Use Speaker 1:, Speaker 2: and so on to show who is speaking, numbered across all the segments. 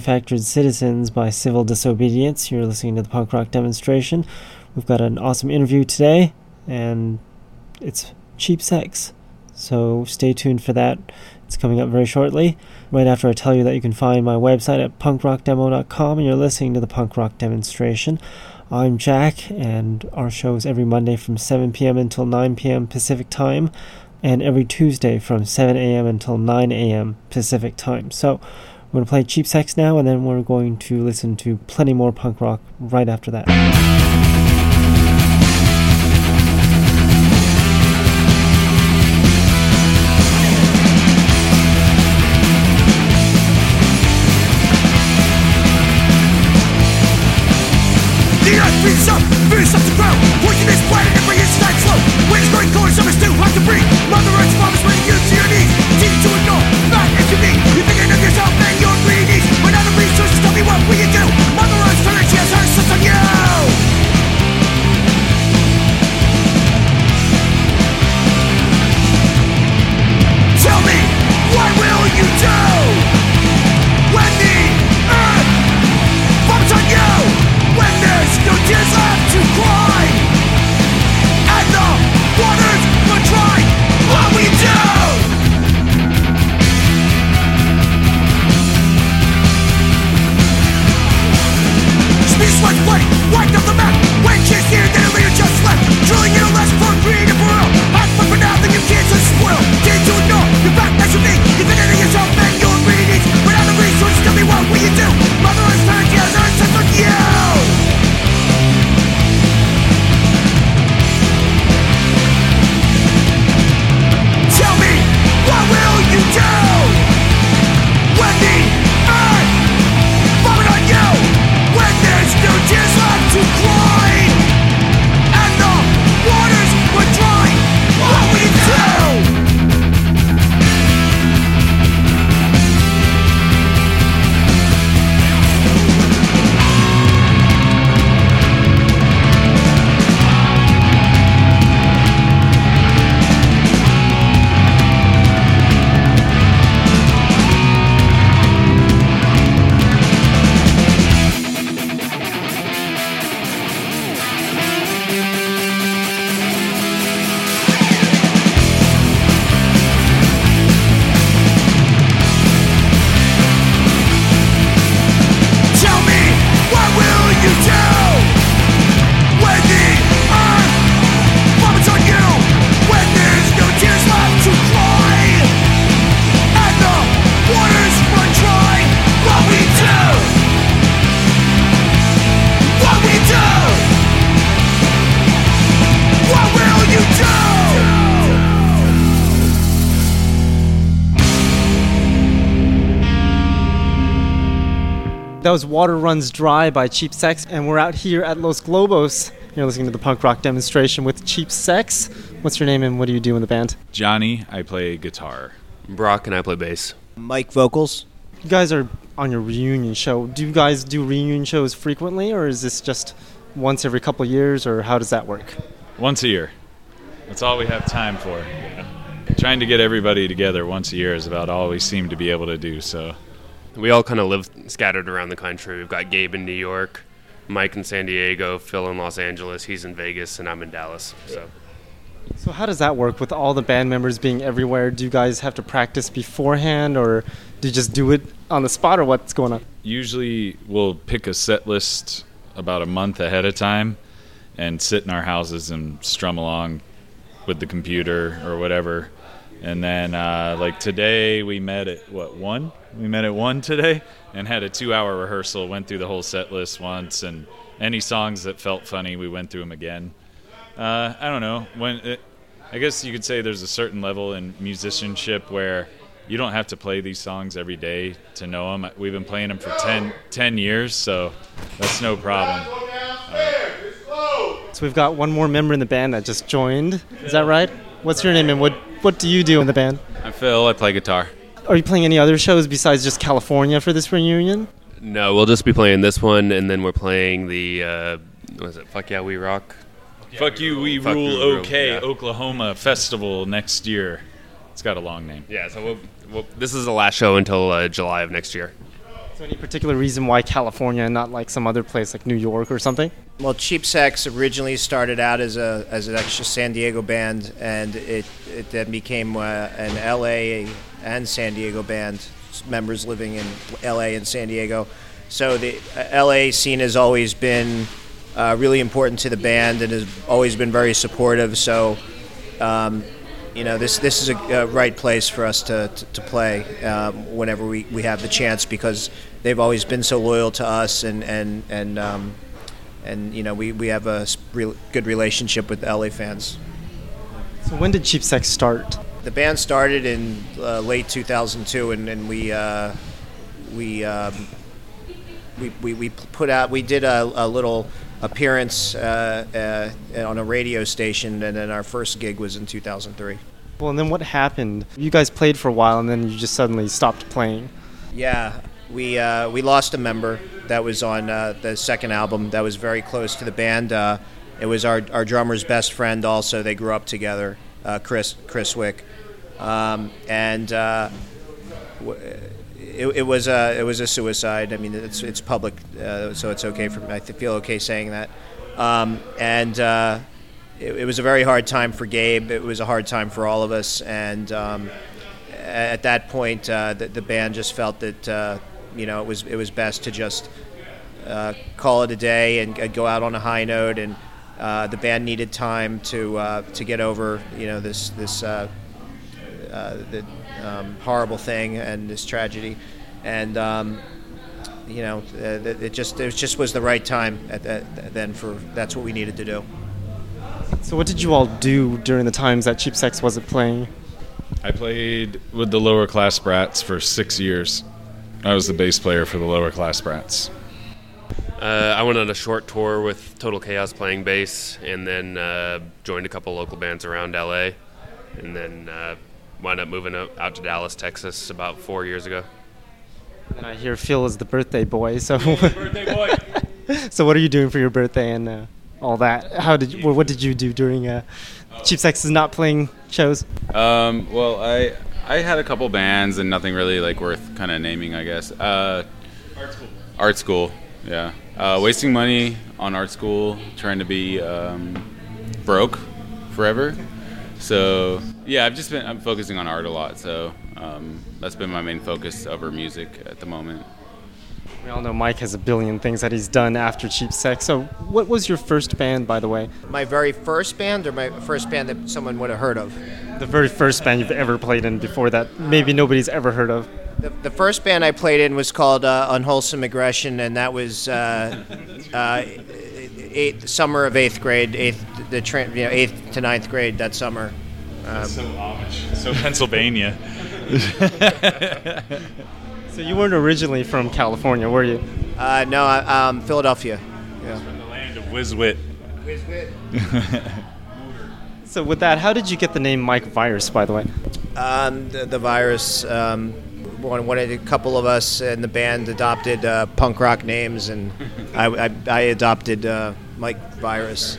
Speaker 1: Manufactured Citizens by Civil Disobedience. You're listening to the punk rock demonstration. We've got an awesome interview today, and it's cheap sex. So stay tuned for that. It's coming up very shortly, right after I tell you that you can find my website at punkrockdemo.com and you're listening to the punk rock demonstration. I'm Jack, and our show is every Monday from 7 p.m. until 9 p.m. Pacific Time, and every Tuesday from 7 a.m. until 9 a.m. Pacific Time. So we're going to play Cheap Sex now, and then we're going to listen to plenty more punk rock right after that. That was Water Runs Dry by Cheap Sex, and we're out here at Los Globos. You're listening to the punk rock demonstration with Cheap Sex. What's your name and what do you do in the band?
Speaker 2: Johnny, I play guitar.
Speaker 3: Brock and I play bass.
Speaker 4: Mike vocals.
Speaker 1: You guys are on your reunion show. Do you guys do reunion shows frequently, or is this just once every couple of years, or how does that work?
Speaker 2: Once a year. That's all we have time for. Trying to get everybody together once a year is about all we seem to be able to do, so
Speaker 3: We all kind of live scattered around the country. We've got Gabe in New York, Mike in San Diego, Phil in Los Angeles, he's in Vegas, and I'm in Dallas. So
Speaker 1: So how does that work with all the band members being everywhere? Do you guys have to practice beforehand, or do you just do it on the spot, or what's going on?
Speaker 2: usually we'll pick a set list about a month ahead of time and sit in our houses and strum along with the computer or whatever. And then, uh, like today, we met at what one? We met at one today and had a two-hour rehearsal. Went through the whole set list once, and any songs that felt funny, we went through them again. Uh, I don't know when. It, I guess you could say there's a certain level in musicianship where you don't have to play these songs every day to know them. We've been playing them for 10, 10 years, so that's no problem.
Speaker 1: So we've got one more member in the band that just joined. Is that right? What's your name and what what do you do in the band?
Speaker 5: I'm Phil. I play guitar.
Speaker 1: Are you playing any other shows besides just California for this reunion?
Speaker 3: no, we'll just be playing this one, and then we're playing the uh, what is it? Fuck yeah, we rock.
Speaker 2: Fuck you, we
Speaker 3: Fuck
Speaker 2: rule
Speaker 3: you, rule,
Speaker 2: OK
Speaker 3: yeah.
Speaker 2: Oklahoma festival next year. It's got a long name.
Speaker 3: Yeah, so we'll, we'll, this is the last show until uh, July of next year.
Speaker 1: So any particular reason why California and not like some other place like New York or something?
Speaker 4: Well, Cheap Sex originally started out as a as an extra San Diego band, and it it then became uh, an LA and San Diego band. Members living in LA and San Diego, so the uh, LA scene has always been uh, really important to the band and has always been very supportive. So. Um, you know, this this is a, a right place for us to, to, to play um, whenever we, we have the chance because they've always been so loyal to us and and and um, and you know we, we have a real good relationship with LA fans.
Speaker 1: So when did Cheap Sex start?
Speaker 4: The band started in uh, late 2002, and, and we uh, we, um, we we we put out we did a, a little appearance uh, uh, on a radio station, and then our first gig was in 2003.
Speaker 1: Well, and then what happened? You guys played for a while, and then you just suddenly stopped playing.
Speaker 4: Yeah, we uh, we lost a member that was on uh, the second album that was very close to the band. Uh, it was our, our drummer's best friend. Also, they grew up together, uh, Chris Chris Wick, um, and uh, it, it was a it was a suicide. I mean, it's it's public, uh, so it's okay for me. I feel okay saying that. Um, and uh, it, it was a very hard time for Gabe. It was a hard time for all of us, and. Um, at that point, uh, the, the band just felt that uh, you know it was it was best to just call it a day and, and go out on a high note. And uh, the band needed time to uh, to get over you know this this uh, uh, the um, horrible thing and this tragedy, and um, you know uh, it just it just was the right time at that, then for that's what we needed to do.
Speaker 1: So what did you all do during the times that Cheap Sex wasn't playing?
Speaker 2: I played with the lower class brats for six years. I was the bass player for the lower class brats.
Speaker 3: Uh, I went on a short tour with Total Chaos playing bass, and then uh, joined a couple local bands around LA, and then uh, wound up moving out out to Dallas, Texas, about four years ago.
Speaker 1: And I hear Phil is the birthday boy. So birthday boy. so what are you doing for your birthday and uh, all that? How did you, well, what did you do during uh, Cheap Sex is not playing shows?
Speaker 5: Um, well, I I had a couple bands and nothing really like worth kind of naming, I guess. Uh, art school. Art school, yeah. Uh, wasting money on art school, trying to be um, broke forever. So yeah, I've just been I'm focusing on art a lot. So um, that's been my main focus over music at the moment.
Speaker 1: We all know Mike has a billion things that he's done after Cheap Sex. So what was your first band, by the way?
Speaker 4: My very first band, or my first band that someone would have heard of.
Speaker 1: The very first band you've ever played in before that maybe nobody's ever heard of.
Speaker 4: The, the first band I played in was called uh, Unwholesome Aggression, and that was uh, uh, eighth, summer of eighth grade, eighth the tra- you know, eighth to ninth grade that summer.
Speaker 2: so Amish. So Pennsylvania.
Speaker 1: So you weren't originally from California, were you?
Speaker 4: Uh, no, I- um, Philadelphia. Yeah.
Speaker 2: the land of Whizwit.
Speaker 1: So with that, how did you get the name Mike Virus, by the way?
Speaker 4: Um, the, the virus. Um, one, one of the couple of us in the band adopted uh, punk rock names, and I, I, I adopted uh, Mike Virus.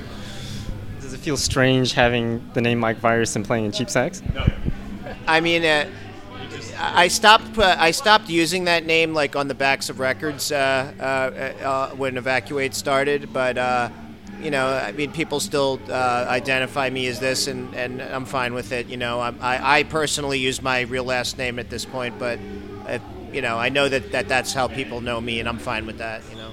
Speaker 1: Does it feel strange having the name Mike Virus and playing in Cheap Sex? No.
Speaker 4: I mean, uh, I stopped. Uh, I stopped using that name like on the backs of records uh, uh, uh, when Evacuate started. But uh, you know, I mean, people still uh, identify me as this, and, and I'm fine with it. You know, I'm, I I personally use my real last name at this point, but uh, you know, I know that, that that's how people know me, and I'm fine with that. You know.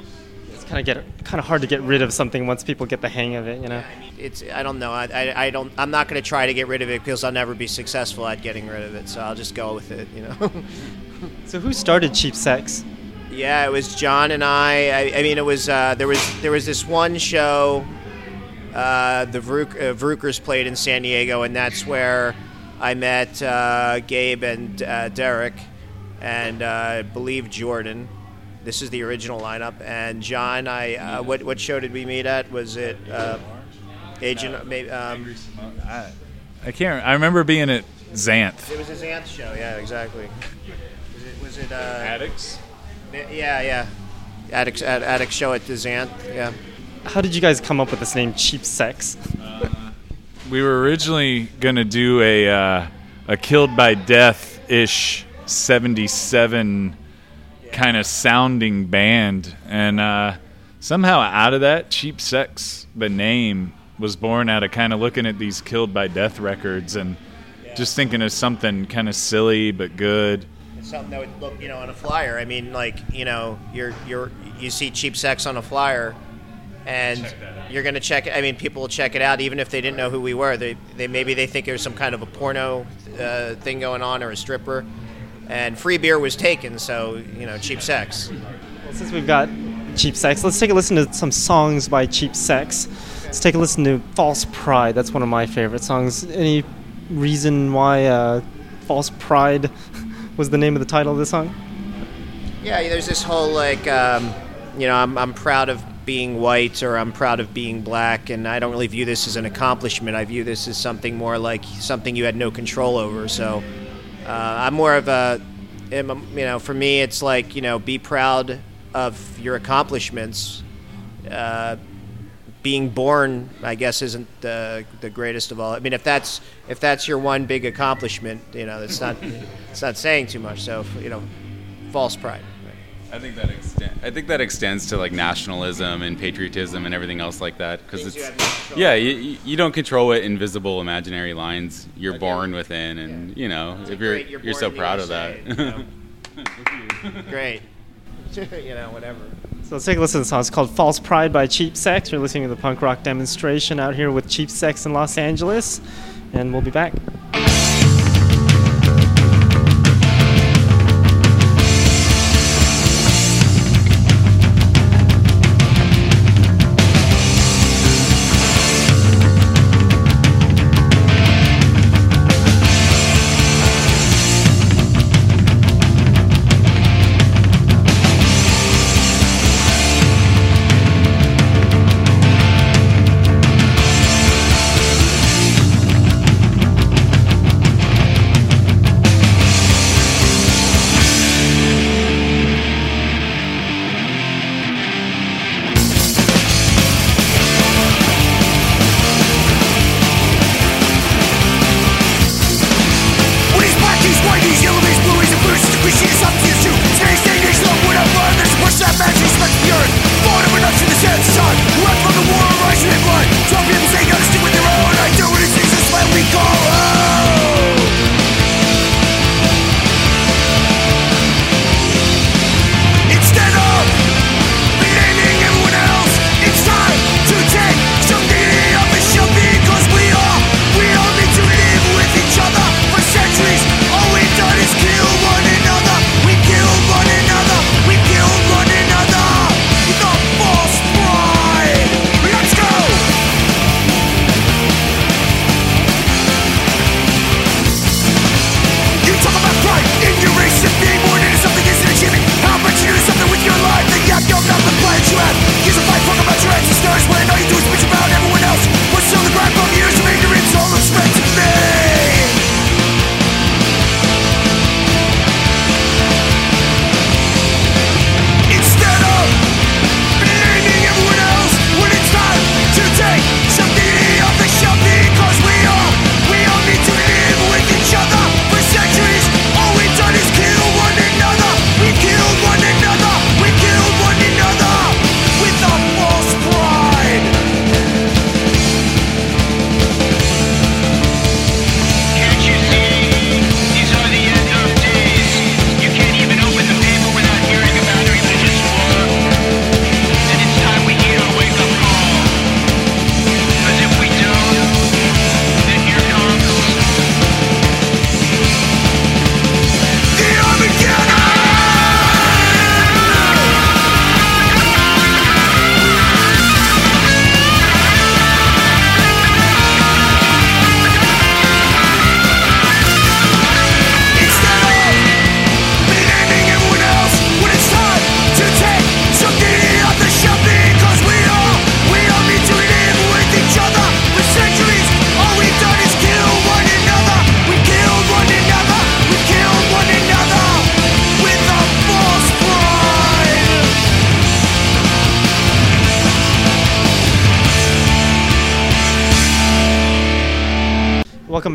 Speaker 1: It's kind of get kind of hard to get rid of something once people get the hang of it, you know.
Speaker 4: It's I don't know I, I, I don't I'm not going to try to get rid of it because I'll never be successful at getting rid of it so I'll just go with it you know
Speaker 1: So who started Cheap Sex?
Speaker 4: Yeah, it was John and I. I, I mean, it was uh, there was there was this one show. Uh, the Vrook, uh, Vrookers played in San Diego, and that's where I met uh, Gabe and uh, Derek, and uh, I believe Jordan. This is the original lineup. And John, I uh, what what show did we meet at? Was it uh, Agent? Maybe um,
Speaker 2: I, I can't. I remember being at Xanth.
Speaker 4: it was his aunt's show. Yeah, exactly. Was it? Was it uh,
Speaker 2: Addicts.
Speaker 4: Yeah, yeah. Attic, Ad- Attic show at the Xanth. Yeah.
Speaker 1: How did you guys come up with this name Cheap Sex?
Speaker 2: We were originally gonna do a uh, a killed by death ish 77 kind of sounding band. And uh, somehow out of that, Cheap Sex, the name, was born out of kind of looking at these killed by death records and just thinking of something kind of silly but good.
Speaker 4: It's something that would look, you know, on a flyer. I mean, like, you know, you're you're you see cheap sex on a flyer, and you're gonna check. it. I mean, people will check it out even if they didn't know who we were. They they maybe they think there's some kind of a porno uh, thing going on or a stripper, and free beer was taken. So you know, cheap sex.
Speaker 6: Well, since we've got Cheap Sex, let's take a listen to some songs by Cheap Sex. Let's take a listen to False Pride. That's one of my favorite songs. Any reason why uh, False Pride was the name of the title of the song?
Speaker 4: Yeah, there's this whole like, um, you know, I'm, I'm proud of being white or I'm proud of being black, and I don't really view this as an accomplishment. I view this as something more like something you had no control over. So uh, I'm more of a, you know, for me, it's like, you know, be proud of your accomplishments. Uh, being born, I guess, isn't the the greatest of all. I mean, if that's if that's your one big accomplishment, you know, it's not it's not saying too much. So, you know, false pride.
Speaker 5: I think that extend, I think that extends to like nationalism and patriotism and everything else like that because
Speaker 4: Things you
Speaker 5: it's
Speaker 4: have no control
Speaker 5: yeah you, you- you don't control what invisible imaginary lines you're born within and you know if you're
Speaker 4: Great,
Speaker 5: you're, so
Speaker 4: in the
Speaker 5: proud of that.
Speaker 4: you know. Great. you know, whatever.
Speaker 6: So let's take a listen to the song. It's called False Pride by Cheap Sex. You're listening to the punk rock demonstration out here with Cheap Sex in Los Angeles, and we'll be back.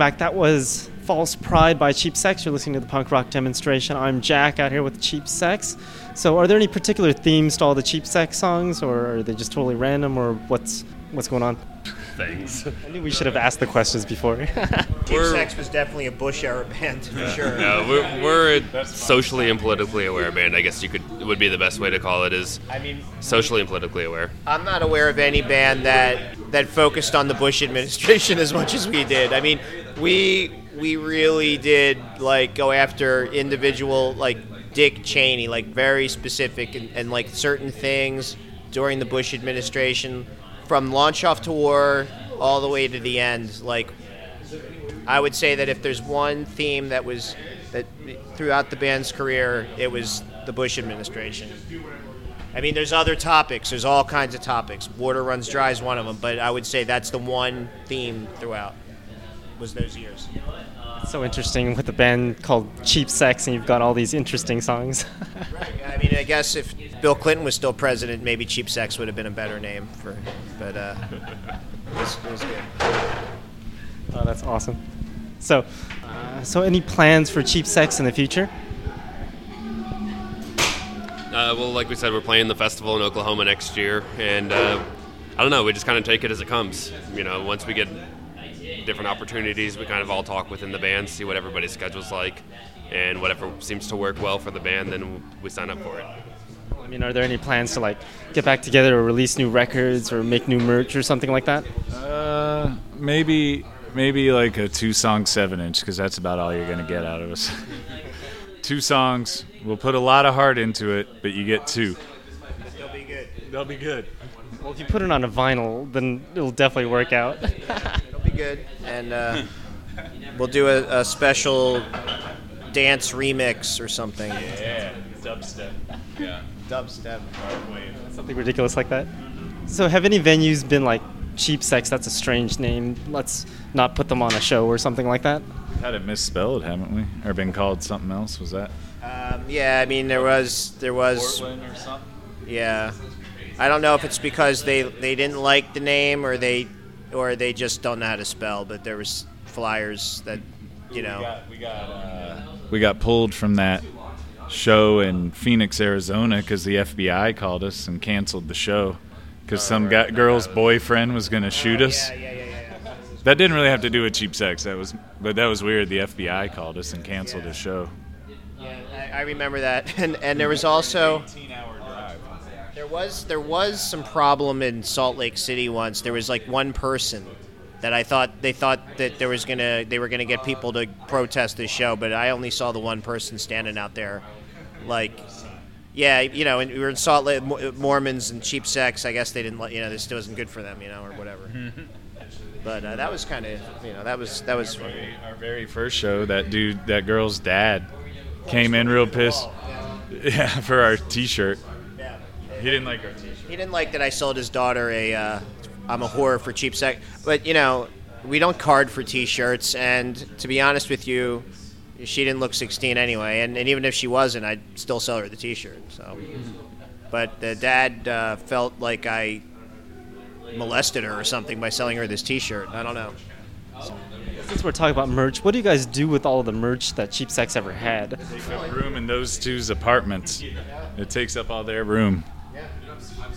Speaker 6: Back. That was
Speaker 1: False Pride by Cheap Sex. You're listening to the punk rock demonstration. I'm Jack out here with Cheap Sex. So, are there any particular themes to all the Cheap Sex songs, or are they just totally random, or what's what's going on?
Speaker 3: Things.
Speaker 1: I knew we should have asked the questions before.
Speaker 4: Cheap Sex was definitely a Bush era band for sure.
Speaker 3: No, we're, we're a socially and politically aware band. I guess you could would be the best way to call it. Is
Speaker 4: I mean,
Speaker 3: socially and politically aware.
Speaker 4: I'm not aware of any band that that focused on the Bush administration as much as we did. I mean, we we really did like go after individual like Dick Cheney, like very specific and, and like certain things during the Bush administration, from launch off to war all the way to the end. Like, I would say that if there's one theme that was that throughout the band's career, it was the Bush administration. I mean, there's other topics. There's all kinds of topics. Water runs dry is one of them, but I would say that's the one theme throughout. Was those years?
Speaker 1: It's so interesting with a band called Cheap Sex, and you've got all these interesting songs.
Speaker 4: I mean, I guess if Bill Clinton was still president, maybe Cheap Sex would have been a better name for. But uh, it, was, it was good.
Speaker 1: oh, that's awesome. So, uh, so any plans for Cheap Sex in the future?
Speaker 3: Uh, well, like we said, we're playing the festival in Oklahoma next year, and uh, I don't know. We just kind of take it as it comes. You know, once we get different opportunities, we kind of all talk within the band, see what everybody's schedule's like, and whatever seems to work well for the band, then we sign up for it.
Speaker 1: I mean, are there any plans to like get back together or release new records or make new merch or something like that?
Speaker 2: Uh, maybe maybe like a two song seven inch because that's about all you're gonna get out of us. two songs. We'll put a lot of heart into it, but you get two.
Speaker 4: They'll be good.
Speaker 2: They'll be good.
Speaker 1: Well, if you put it on a vinyl, then it'll definitely work out.
Speaker 4: It'll be good, and uh, we'll do a, a special dance remix or something.
Speaker 2: Yeah, dubstep. Yeah.
Speaker 4: Dubstep.
Speaker 1: something ridiculous like that. So, have any venues been like Cheap Sex? That's a strange name. Let's not put them on a show or something like that.
Speaker 2: Had it misspelled, haven't we? Or been called something else? Was that
Speaker 4: Um, yeah, I mean there was there was Portland
Speaker 2: or something?
Speaker 4: yeah. I don't know if it's because they they didn't like the name or they or they just don't know how to spell. But there was flyers that you know.
Speaker 2: We got we got, uh, we got pulled from that show in Phoenix, Arizona, because the FBI called us and canceled the show because some guy, girl's boyfriend was gonna shoot us.
Speaker 4: Yeah, yeah, yeah, yeah.
Speaker 2: That didn't really have to do with cheap sex. That was, but that was weird. The FBI called us and canceled the show.
Speaker 4: yeah I, I remember that, and and there was also. There was there was some problem in Salt Lake City once. There was like one person that I thought they thought that there was gonna they were gonna get people to protest this show, but I only saw the one person standing out there, like. Yeah, you know, and we were in Salt Lake, Mormons and cheap sex. I guess they didn't, let you know, this wasn't good for them, you know, or whatever. but uh, that was kind of, you know, that was that was funny.
Speaker 2: Our very first show, that dude, that girl's dad, came in real pissed. Yeah, for our T-shirt.
Speaker 4: Yeah.
Speaker 2: He didn't like our T-shirt.
Speaker 4: He didn't like that I sold his daughter a uh, I'm a whore for cheap sex. But you know, we don't card for T-shirts, and to be honest with you, she didn't look 16 anyway. And, and even if she wasn't, I'd still sell her the T-shirt. So, but the dad uh, felt like I molested her or something by selling her this T-shirt. I don't know.
Speaker 1: Since we're talking about merch, what do you guys do with all of the merch that Cheap Sex ever had?
Speaker 2: Take up room in those two's apartments. It takes up all their room.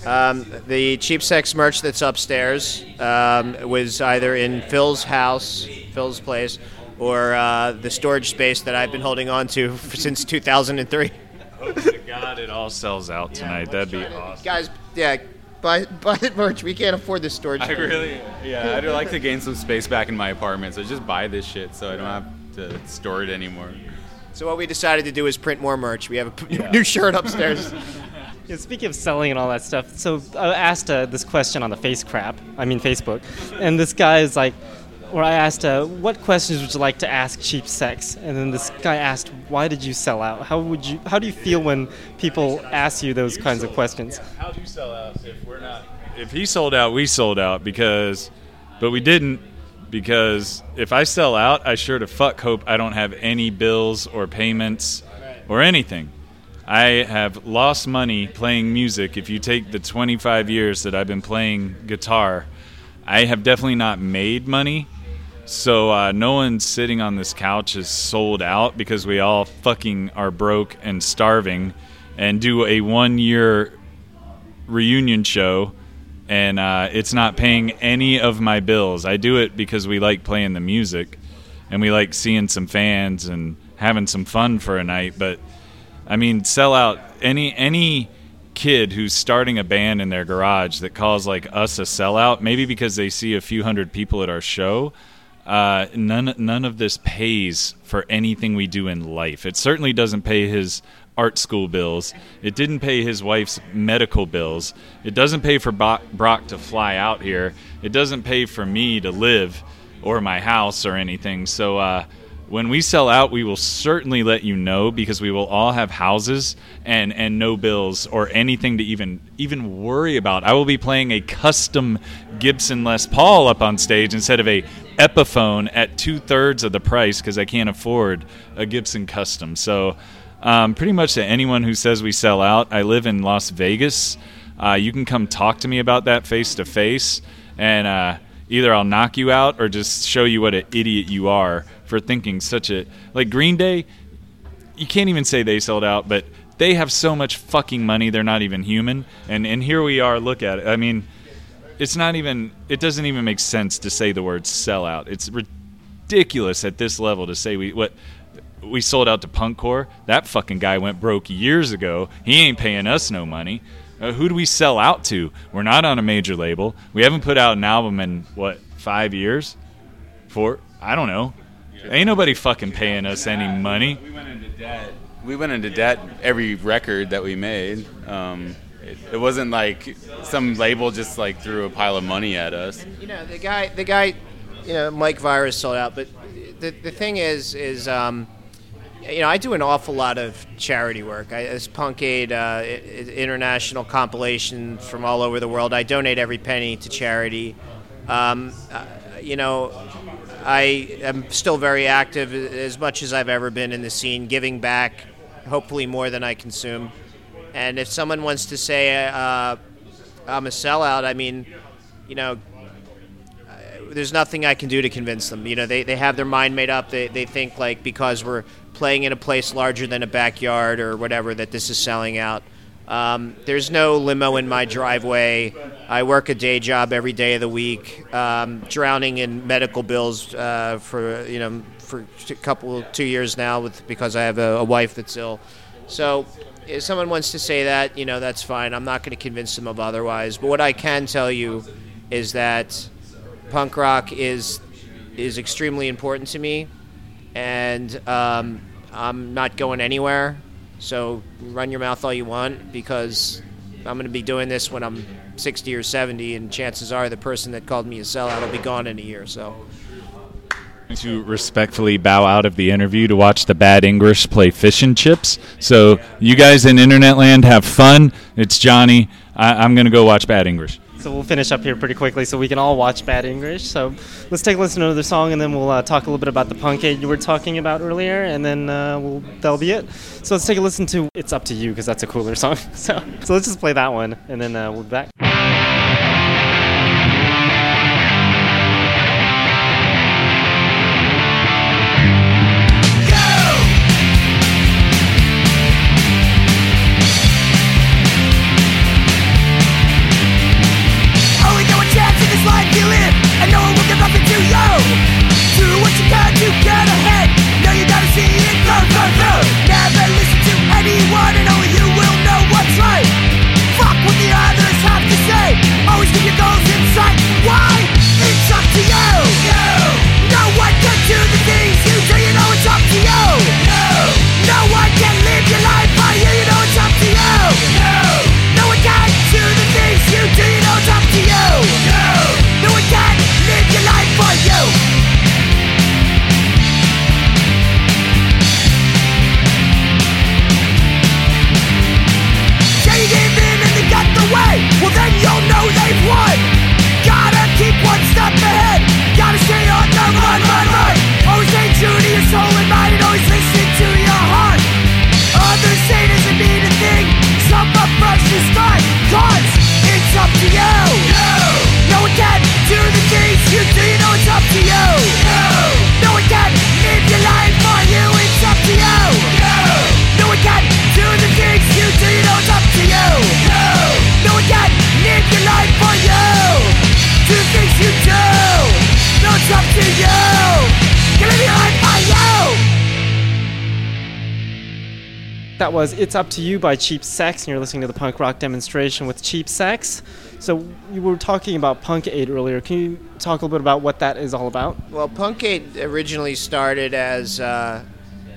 Speaker 4: Um, the cheap sex merch that's upstairs um, was either in Phil's house, Phil's place, or uh, the storage space that I've been holding on to since 2003.
Speaker 2: Hope to God it all sells out tonight. That'd be awesome.
Speaker 4: Guys, yeah, buy buy the merch. We can't afford the storage.
Speaker 5: I
Speaker 4: space.
Speaker 5: really, yeah, I'd like to gain some space back in my apartment, so just buy this shit so I don't have to store it anymore.
Speaker 4: So what we decided to do is print more merch. We have a p- new shirt upstairs.
Speaker 1: Yeah, speaking of selling and all that stuff, so I asked uh, this question on the Face Crap, I mean Facebook, and this guy is like, or I asked, uh, what questions would you like to ask Cheap Sex? And then this guy asked, why did you sell out? How would you? How do you feel when people ask you those kinds of questions?
Speaker 2: How do you sell out if we're not? If he sold out, we sold out because, but we didn't because if I sell out, I sure to fuck hope I don't have any bills or payments or anything. I have lost money playing music. If you take the 25 years that I've been playing guitar, I have definitely not made money, So uh, no one sitting on this couch is sold out because we all fucking are broke and starving, and do a one year reunion show, and uh, it's not paying any of my bills. I do it because we like playing the music, and we like seeing some fans and having some fun for a night. But I mean, sell out any any kid who's starting a band in their garage that calls like us a sellout, maybe because they see a few hundred people at our show. Uh, none none of this pays for anything we do in life. It certainly doesn't pay his art school bills. It didn't pay his wife's medical bills. It doesn't pay for Brock to fly out here. It doesn't pay for me to live or my house or anything. So uh, when we sell out, we will certainly let you know because we will all have houses and and no bills or anything to even even worry about. I will be playing a custom Gibson Les Paul up on stage instead of a Epiphone at two thirds of the price because I can't afford a Gibson custom. So um, pretty much to anyone who says we sell out, I live in Las Vegas. Uh, you can come talk to me about that face to face, and uh, either I'll knock you out or just show you what an idiot you are for thinking such a like Green Day. You can't even say they sold out, but they have so much fucking money they're not even human. And and here we are. Look at it. I mean, it's not even. It doesn't even make sense to say the word sellout. It's ridiculous at this level to say we what we sold out to Punkcore. That fucking guy went broke years ago. He ain't paying us no money. Uh, who do we sell out to? We're not on a major label. We haven't put out an album in what five years? Four? I don't know. Ain't nobody fucking paying us any money.
Speaker 5: We went into debt. We went into debt every record that we made. Um, it, it wasn't like some label just like threw a pile of money at us.
Speaker 4: You know, the guy, the guy, you know, Mike Virus sold out. But the the thing is, is um, you know, I do an awful lot of charity work. I, as Punk Aid, uh, international compilation from all over the world. I donate every penny to charity. Um, uh, you know, I am still very active, as much as I've ever been in the scene, giving back, hopefully more than I consume. And if someone wants to say uh, I'm a sellout, I mean, you know, there's nothing I can do to convince them. You know, they, they have their mind made up. They, they think like because we're playing in a place larger than a backyard or whatever that this is selling out. Um, there's no limo in my driveway. I work a day job every day of the week, um, drowning in medical bills uh, for you know for a couple two years now with because I have a, a wife that's ill. So if someone wants to say that, you know, that's fine. I'm not going to convince them of otherwise. But what I can tell you is that punk rock is is extremely important to me, and um, I'm not going anywhere. So run your mouth all you want because I'm going to be doing this when I'm 60 or 70, and chances are the person that called me a sellout will be gone in a year. So
Speaker 2: to respectfully bow out of the interview to watch the bad English play fish and chips. So you guys in internet land have fun. It's Johnny. I, I'm gonna go watch bad English.
Speaker 1: So we'll finish up here pretty quickly so we can all watch Bad English. So let's take a listen to another song and then we'll uh, talk a little bit about the punk aid you were talking about earlier and then uh, we'll, that'll be it. So let's take a listen to It's Up to You because that's a cooler song. So, so let's just play that one and then uh, we'll be back. It's Up to You by Cheap Sex, and you're listening to the punk rock demonstration with Cheap Sex. So, you were talking about Punk Aid earlier. Can you talk a little bit about what that is all about?
Speaker 4: Well, Punk Aid originally started as uh,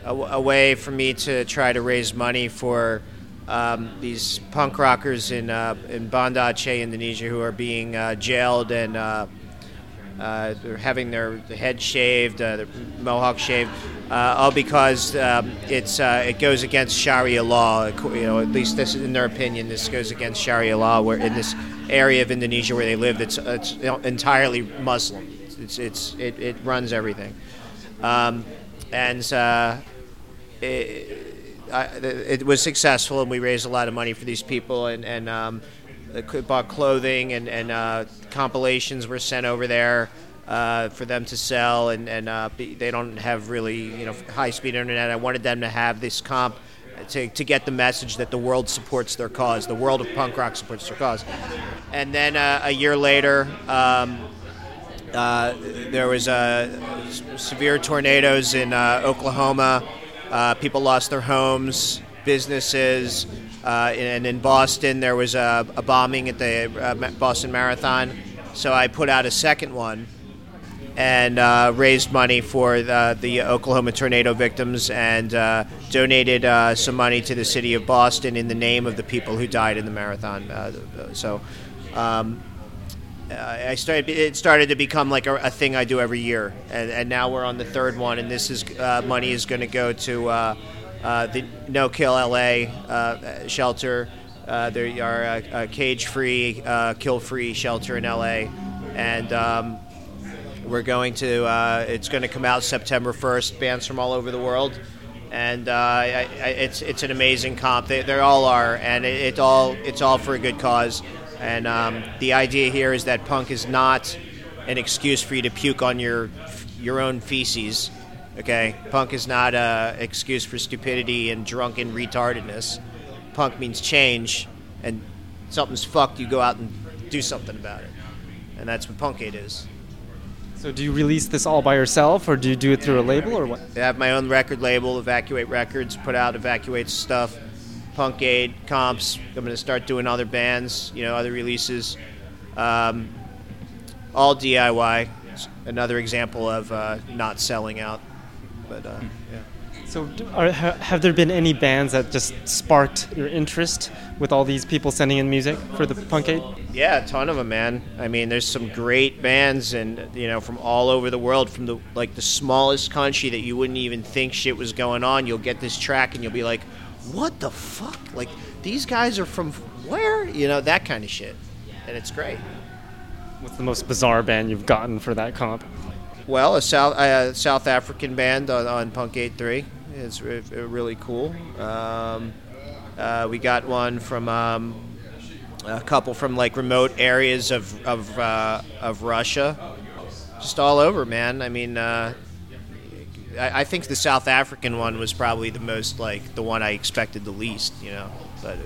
Speaker 4: a, a way for me to try to raise money for um, these punk rockers in uh, in Banda Aceh, Indonesia, who are being uh, jailed and uh, they're having their head shaved, uh, their mohawk shaved, uh, all because um, it's uh, it goes against Sharia law. You know, at least this, in their opinion, this goes against Sharia law. Where in this area of Indonesia where they live, it's it's you know, entirely Muslim. It's it's it, it runs everything, um, and uh, it, I, it was successful, and we raised a lot of money for these people, and and um, bought clothing and and uh, compilations were sent over there. Uh, for them to sell, and and uh, they don't have really you know high speed internet. I wanted them to have this comp to, to get the message that the world supports their cause, the world of punk rock supports their cause. And then uh, a year later, um, uh, there was uh, severe tornadoes in Oklahoma. People lost their homes, businesses, uh, and in Boston there was a, a bombing at the uh, Boston Marathon. So I put out a second one and uh, raised money for the, the Oklahoma tornado victims and uh, donated uh, some money to the city of Boston in the name of the people who died in the marathon. Uh, so. Um, I started. It started to become like a, a thing I do every year, and, and now we're on the third one. And this is money is going to go to the No Kill LA uh, shelter. Uh, there are a, a cage-free, uh, kill-free shelter in LA, and um, we're going to. Uh, it's going to come out September 1st. Bands from all over the world, and uh, I, I, it's it's an amazing comp. They, they all are, and it, it all it's all for a good cause. And um, the idea here is that punk is not an excuse for you to puke on your your own feces. Okay, punk is not an excuse for stupidity and drunken retardedness. Punk means change, and something's fucked. You go out and do something about it, and that's what Punk Aid is.
Speaker 1: So, do you release this all by yourself, or do you do it through a label, or what?
Speaker 4: I have my own record label, Evacuate Records, put out Evacuate stuff, Punk Aid, comps. I'm going to start doing other bands, you know, other releases. Um, all DIY. Another example of uh, not selling out. But uh, yeah.
Speaker 1: So, are, have there been any bands that just sparked your interest with all these people sending in music for the Punk Aid?
Speaker 4: Yeah, a ton of them, man. I mean, there's some great bands, and you know, from all over the world, from the like the smallest country that you wouldn't even think shit was going on. You'll get this track, and you'll be like, "What the fuck? Like these guys are from where? You know, that kind of shit." And it's great.
Speaker 1: What's the most bizarre band you've gotten for that comp?
Speaker 4: Well, a South uh, South African band on, on Punk Aid Three is re- uh, really cool. Um, uh, we got one from um, a couple from like remote areas of of, uh, of Russia, just all over, man. I mean, uh, I, I think the South African one was probably the most like the one I expected the least, you know. But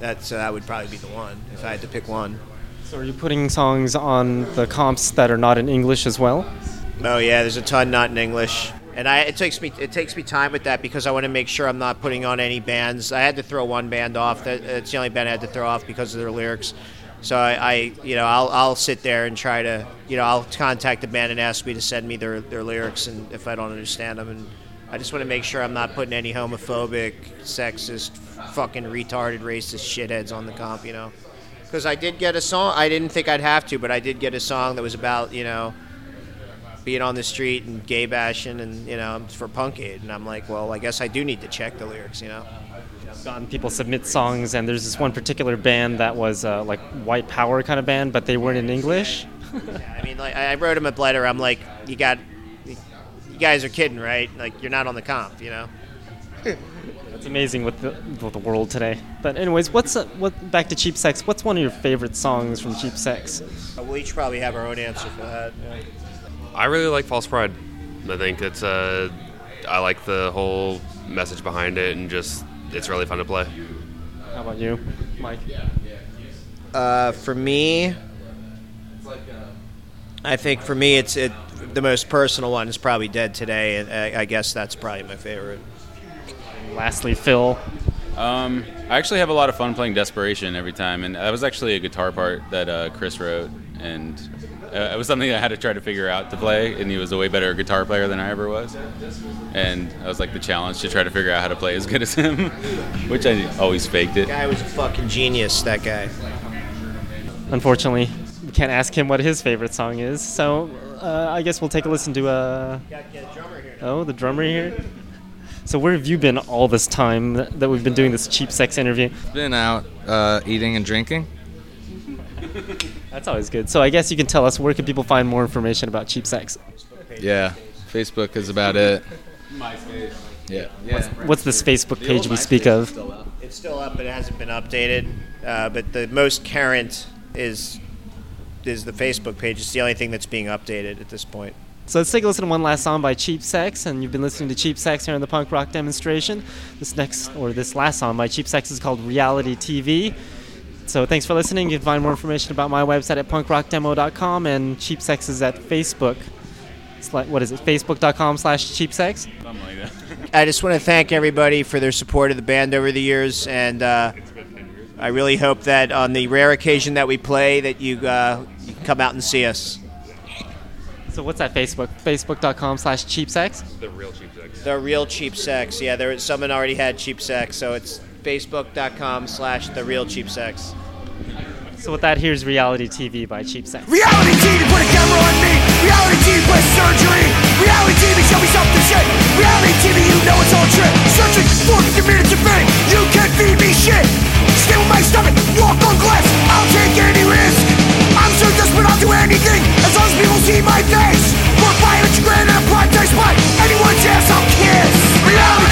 Speaker 4: that's that would probably be the one if I had to pick one.
Speaker 1: So, are you putting songs on the comps that are not in English as well?
Speaker 4: Oh yeah, there's a ton not in English, and I it takes me it takes me time with that because I want to make sure I'm not putting on any bands. I had to throw one band off. That it's the only band I had to throw off because of their lyrics. So I, I you know I'll, I'll sit there and try to you know I'll contact the band and ask me to send me their, their lyrics and if I don't understand them and I just want to make sure I'm not putting any homophobic, sexist, fucking retarded, racist shitheads on the comp. You know. Because I did get a song. I didn't think I'd have to, but I did get a song that was about you know being on the street and gay bashing and you know for punk aid and i'm like well i guess i do need to check the lyrics you know
Speaker 1: I've gotten people submit songs, and there's this one particular band that was uh, like white power kind of band, but they weren't in English.
Speaker 4: Yeah, i mean like i wrote him a letter i'm like you got you guys are kidding right like you're not on the comp you know
Speaker 1: It's amazing with the, with the world today. But anyways, what's uh, what? Back to Cheap Sex. What's one of your favorite songs from Cheap Sex?
Speaker 4: we'll each probably have our own answer for that
Speaker 3: I really like False Pride. I think it's uh, I like the whole message behind it, and just it's really fun to play.
Speaker 1: How about you, Mike?
Speaker 4: uh, for me i think for me it's it the most personal one is probably dead today and I, I guess that's probably my favorite
Speaker 1: Lastly, Phil.
Speaker 5: Um, I actually have a lot of fun playing Desperation every time, and that was actually a guitar part that uh, Chris wrote, and it was something I had to try to figure out to play, and he was a way better guitar player than I ever was, and I was like the challenge to try to figure out how to play as good as him, which I always faked it.
Speaker 4: Guy was a fucking genius. That guy.
Speaker 1: Unfortunately, we can't ask him what his favorite song is. So uh, I guess we'll take a listen to uh, oh the drummer here. So where have you been all this time that, that we've been doing this cheap sex interview?
Speaker 7: Been out uh, eating and drinking.
Speaker 1: That's always good. So I guess you can tell us where can people find more information about cheap sex?
Speaker 7: Yeah, Facebook is about it. Yeah. Yeah.
Speaker 1: What's this Facebook page we speak of?
Speaker 4: It's still up, but it hasn't been updated. Uh, but the most current is is the Facebook page. It's the only thing that's being updated at this point.
Speaker 1: So let's take a listen to one last song by Cheap Sex, and you've been listening to Cheap Sex here in the punk rock demonstration. This next, or this last song by Cheap Sex is called Reality TV. So thanks for listening. You can find more information about my website at punkrockdemo.com, and Cheap Sex is at Facebook. It's like, what is it? Facebook.com slash Cheap Sex.
Speaker 5: Something like that.
Speaker 4: I just want to thank everybody for their support of the band over the years, and uh, I really hope that on the rare occasion that we play, that you, uh, you can come out and see us.
Speaker 1: So what's that Facebook? Facebook.com slash Cheap Sex.
Speaker 3: The real cheap sex.
Speaker 4: The real cheap sex. Yeah, there someone already had cheap sex, so it's facebook.com slash the real cheap sex.
Speaker 1: So with that, here's Reality TV by Cheap Sex.
Speaker 6: Reality TV, put a camera on me. Reality TV, play surgery. Reality TV, show me something shit. Reality TV, you know it's all trick. Searching for 50 minutes of fame. You can't feed me shit. Stay with my stomach, walk on glass. I'll take any risk. I'm so desperate, I'll do anything as long as people see my face. For 500 grand and a primetime spot, anyone's ass I'll kiss. Reality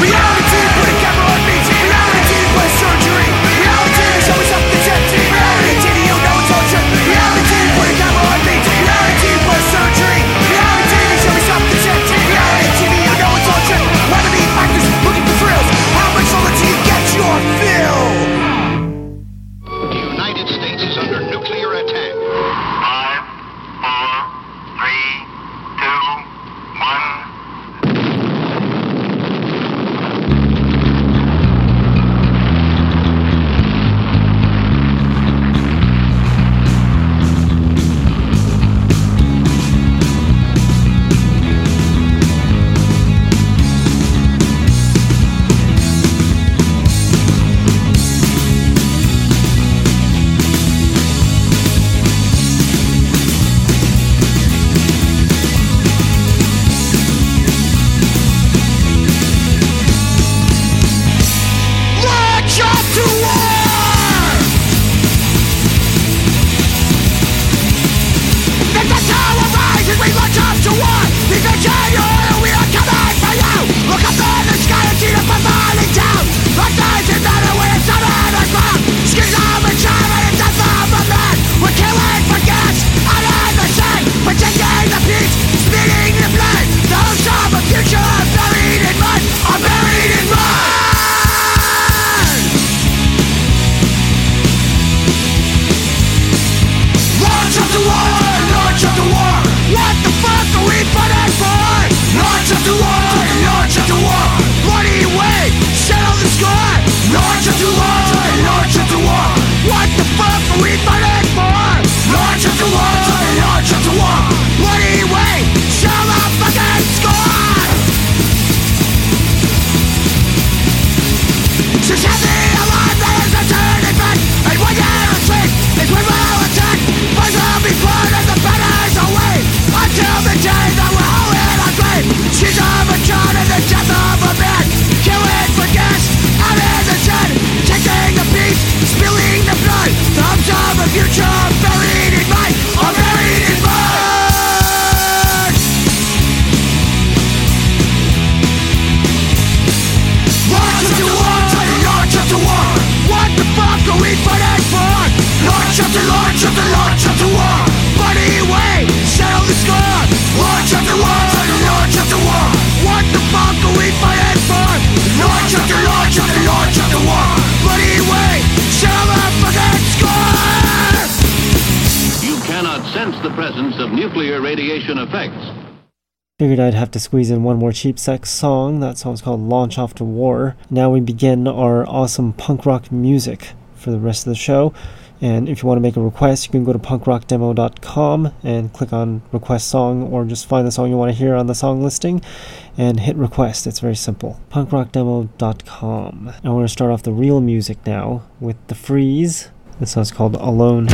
Speaker 6: Reality! future presence of nuclear radiation effects.
Speaker 8: Figured I'd have to squeeze in one more cheap sex song. That song's called Launch Off to War. Now we begin our awesome punk rock music for the rest of the show. And if you want to make a request, you can go to punkrockdemo.com and click on request song or just find the song you want to hear on the song listing and hit request. It's very simple. punkrockdemo.com. And we're going to start off the real music now with The Freeze. This song's called Alone.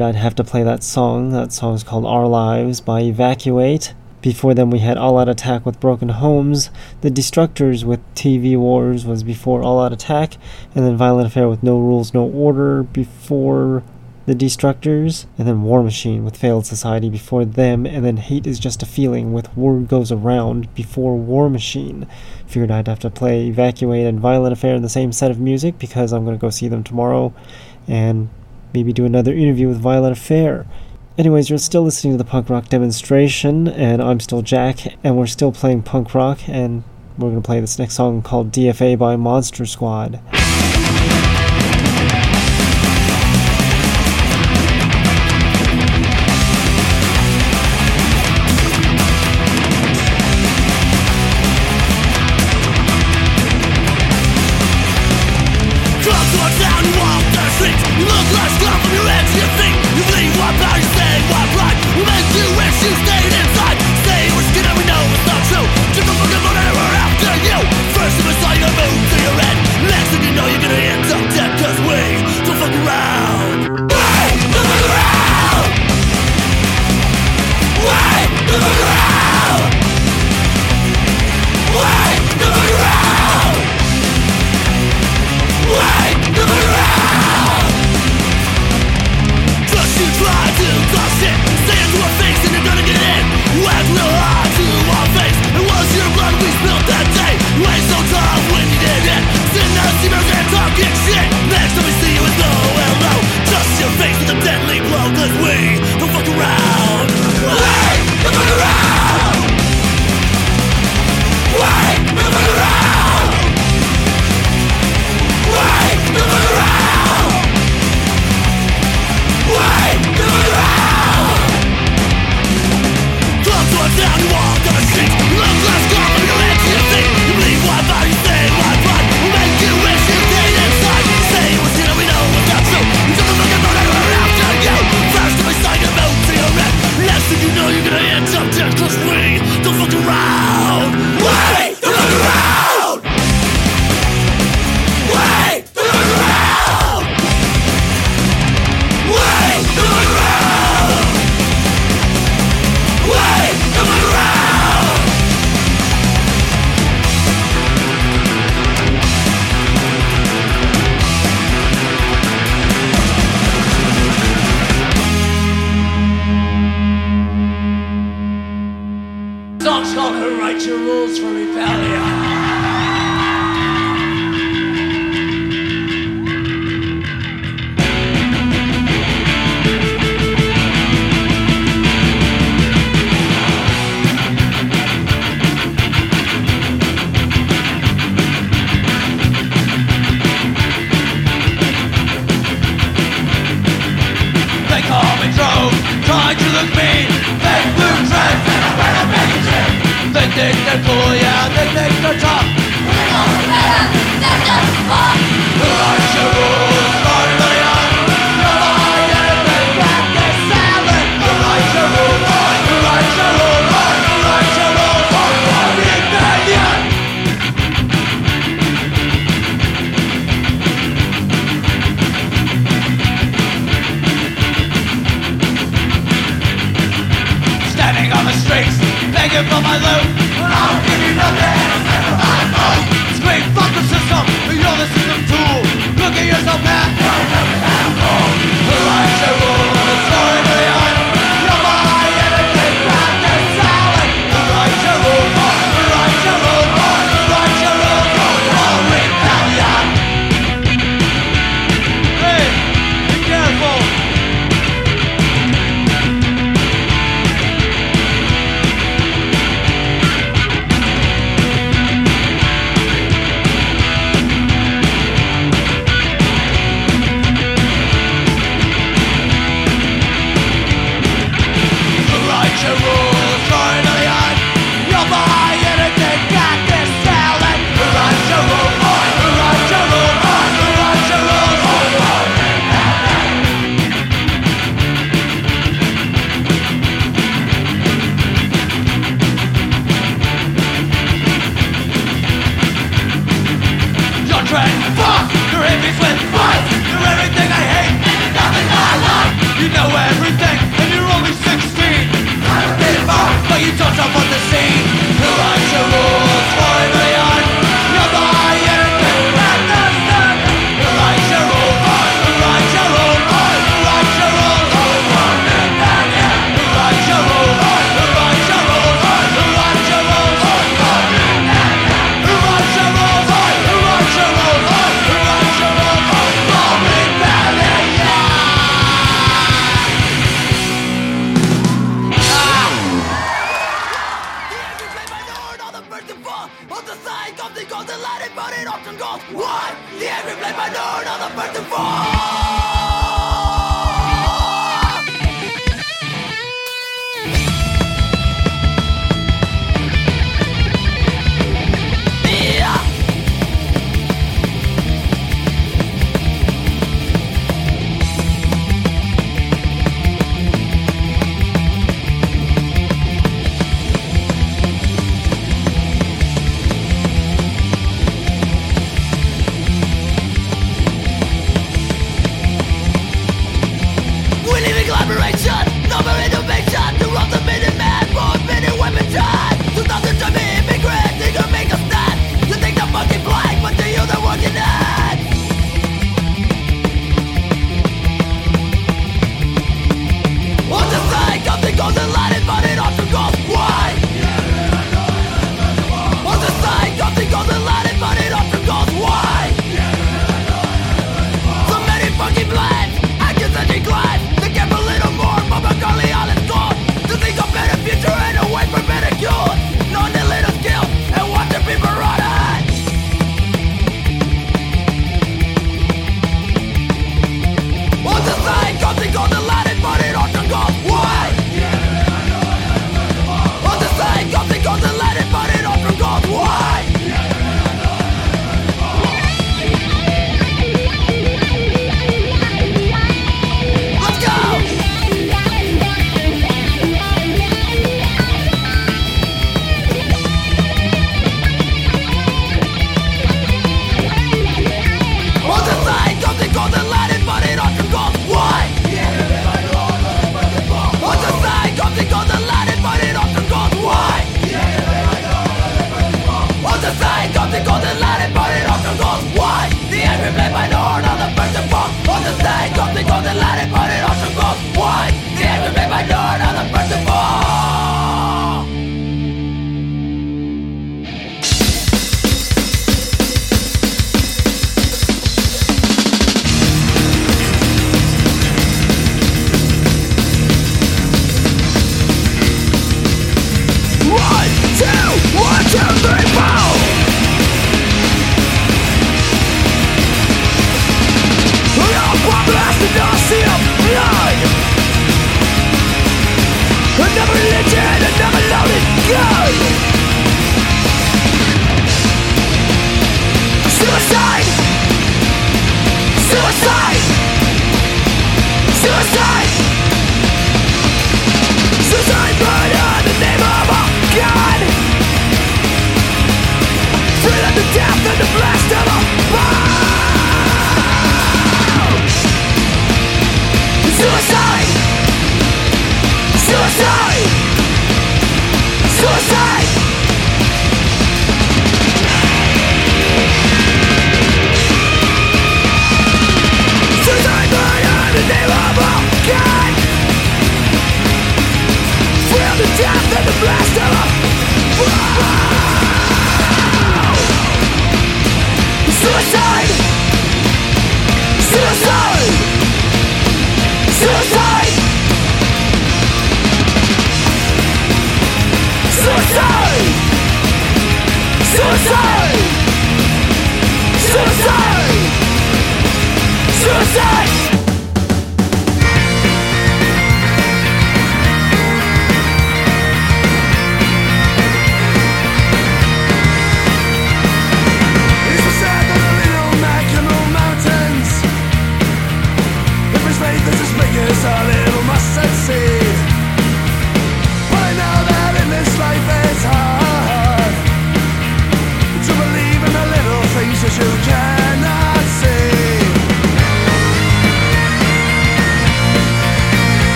Speaker 9: figured I'd have to play that song. That song's called Our Lives by Evacuate. Before them, we had All Out Attack with Broken Homes. The Destructors with TV Wars was before All Out Attack. And then Violent Affair with No Rules, No Order before The Destructors. And then War Machine with Failed Society before them. And then Hate is Just a Feeling with Word Goes Around before War Machine. Figured I'd have to play Evacuate and Violent Affair in the same set of music because I'm going to go see them tomorrow. And maybe do another interview with Violent Affair. Anyways, you're still listening to the punk rock demonstration, and I'm still Jack, and we're still playing punk rock, and we're gonna play this next song called DFA by Monster Squad.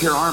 Speaker 10: All
Speaker 11: volunteer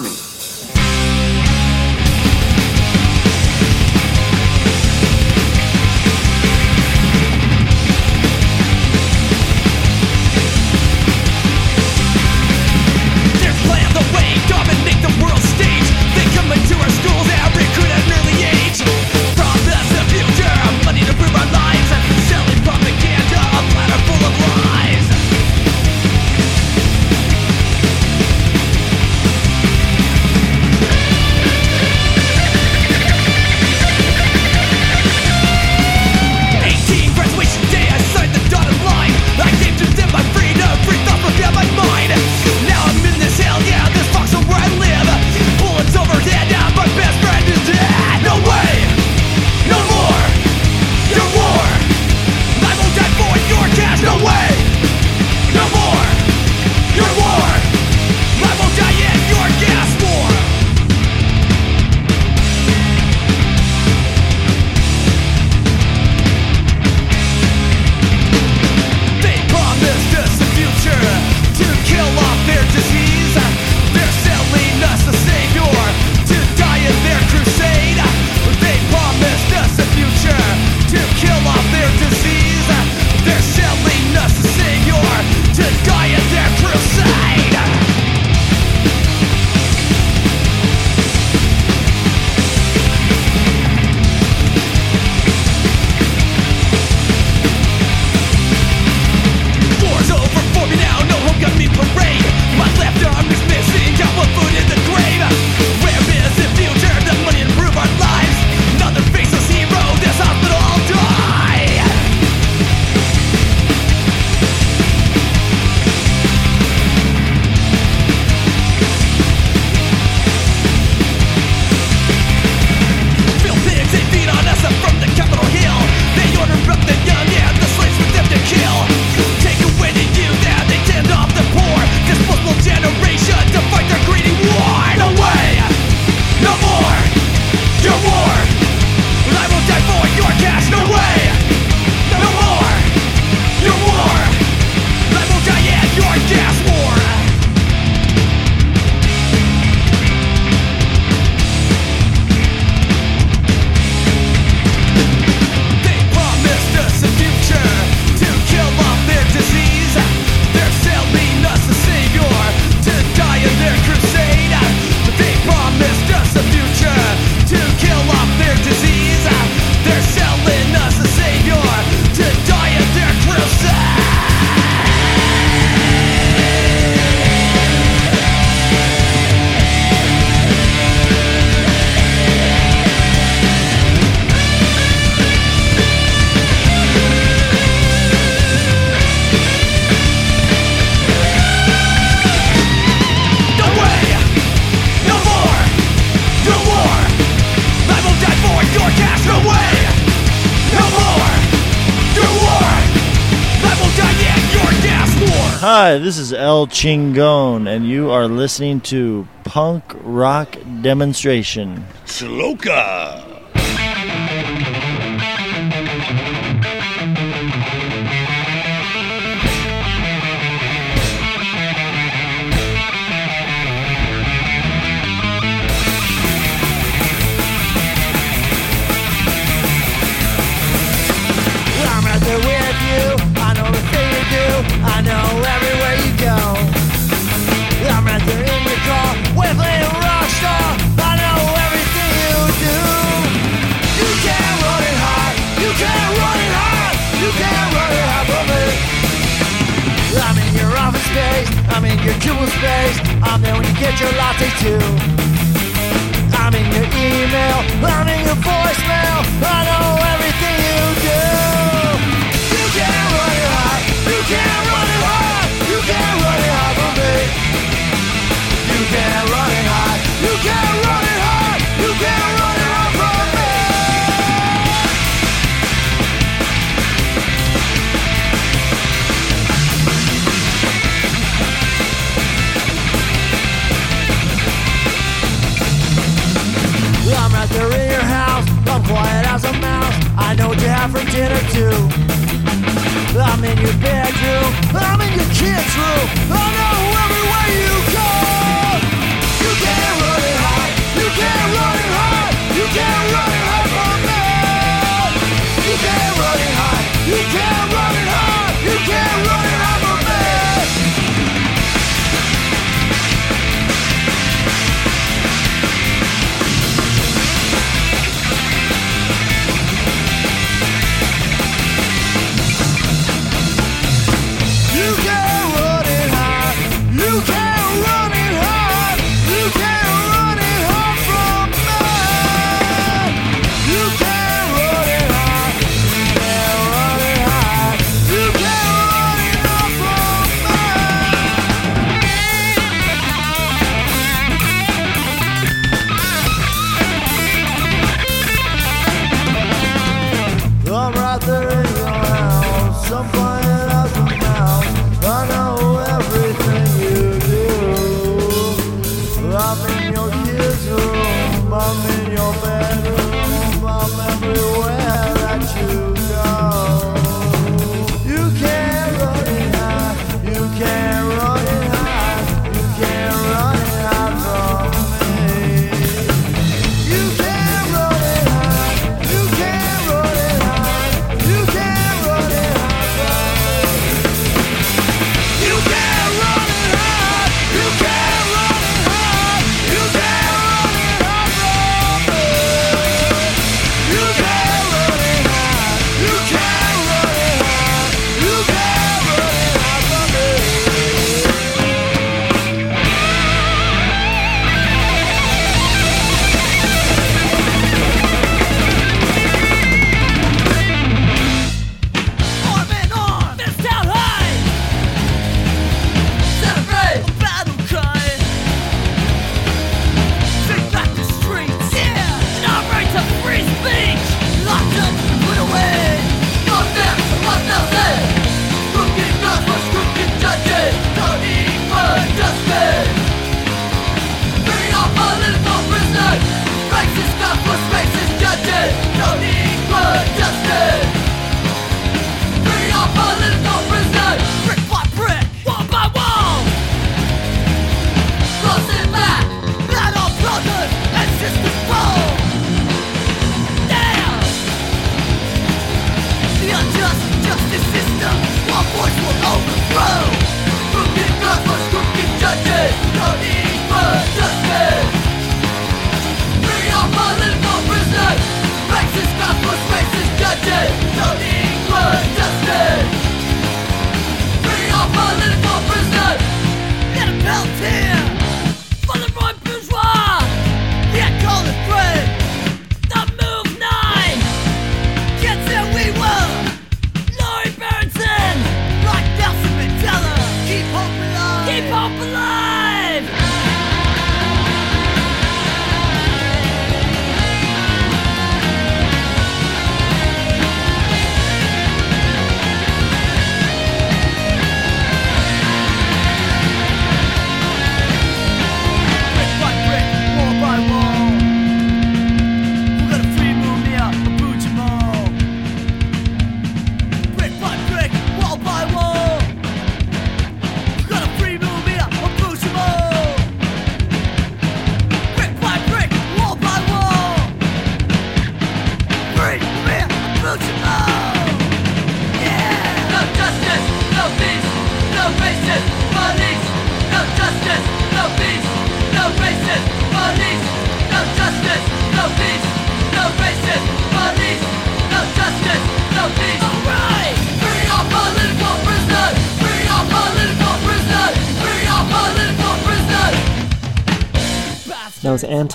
Speaker 12: Hi, This is El Chingon, and you are listening to Punk Rock Demonstration.
Speaker 9: Saloka.
Speaker 13: I'm in your Google space. I'm there when you get your latte too. I'm in your email. I'm in your voicemail. I know everything you do. You can't run it hot. You can't run it hot. You can't run it hot from me. You can't run it hot. You can't. run I know what you have for dinner too. I'm in your bedroom. I'm in your kids' room. I know everywhere you go. You can't run it high. You can't run it high. You can't run it high from me. You can't run it high. You can't.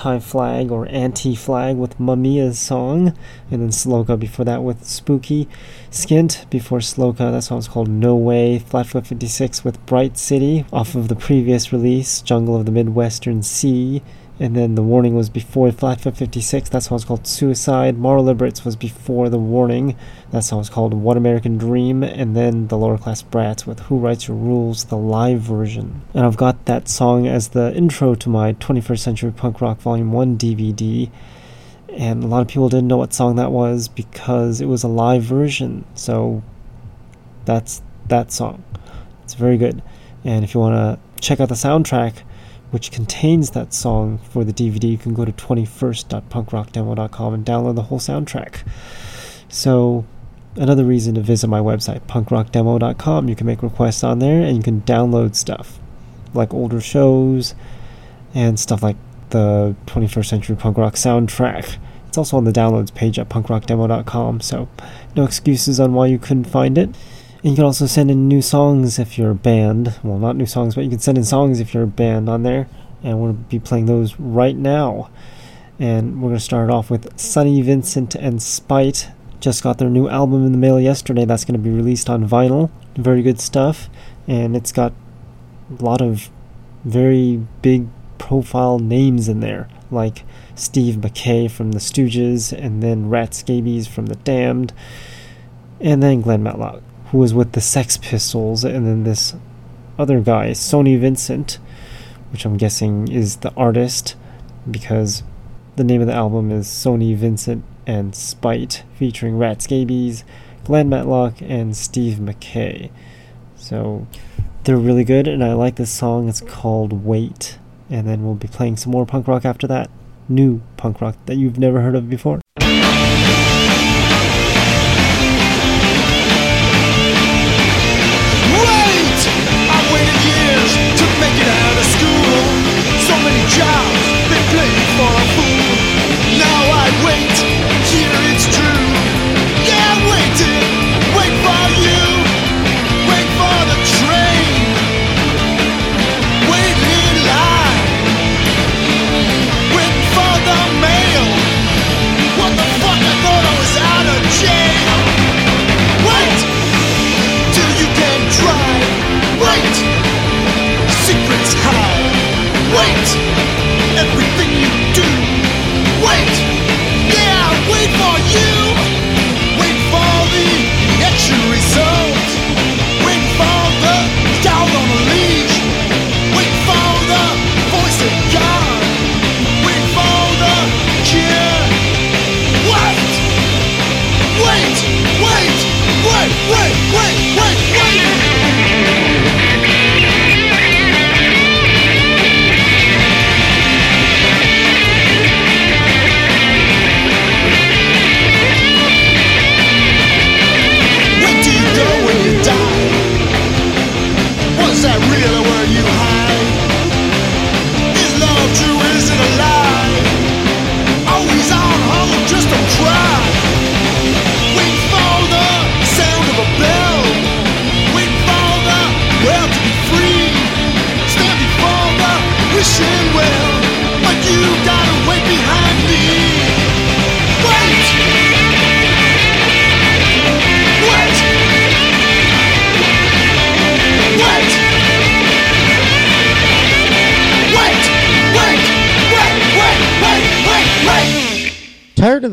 Speaker 13: That
Speaker 1: Anti Flag or Anti Flag with Mamiya's song, and then Sloka before that with Spooky. Skint before Sloka, that song's called No Way. Flatfoot 56 with Bright City off of the previous release, Jungle of the Midwestern Sea. And then the warning was before Flatfoot 56, that song was called Suicide. Moral Liberates was before the warning, that song was called One American Dream. And then the Lower Class Brats with Who Writes Your Rules, the live version. And I've got that song as the intro to my 21st Century Punk Rock Volume 1 DVD. And a lot of people didn't know what song that was because it was a live version. So that's that song. It's very good. And if you want to check out the soundtrack, which contains that song for the DVD, you can go to 21st.punkrockdemo.com and download the whole soundtrack. So, another reason to visit my website, punkrockdemo.com. You can make requests on there and you can download stuff like older shows and stuff like the 21st Century Punk Rock soundtrack. It's also on the downloads page at punkrockdemo.com, so no excuses on why you couldn't find it. You can also send in new songs if you're a band. Well, not new songs, but you can send in songs if you're a band on there. And we'll be playing those right now. And we're going to start off with Sonny Vincent and Spite. Just got their new album in the mail yesterday. That's going to be released on vinyl. Very good stuff. And it's got a lot of very big profile names in there, like Steve Mackay from the Stooges, and then Rat Scabies from the Damned, and then Glen Matlock, who was with the Sex Pistols, and then this other guy, Sonny Vincent, which I'm guessing is the artist, because the name of the album is Sonny Vincent and Spite, featuring Rat Scabies, Glen Matlock, and Steve Mackay. So they're really good, and I like this song. It's called Wait. And then we'll be playing some more punk rock after that. New punk rock that you've never heard of before.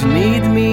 Speaker 6: You
Speaker 14: need me.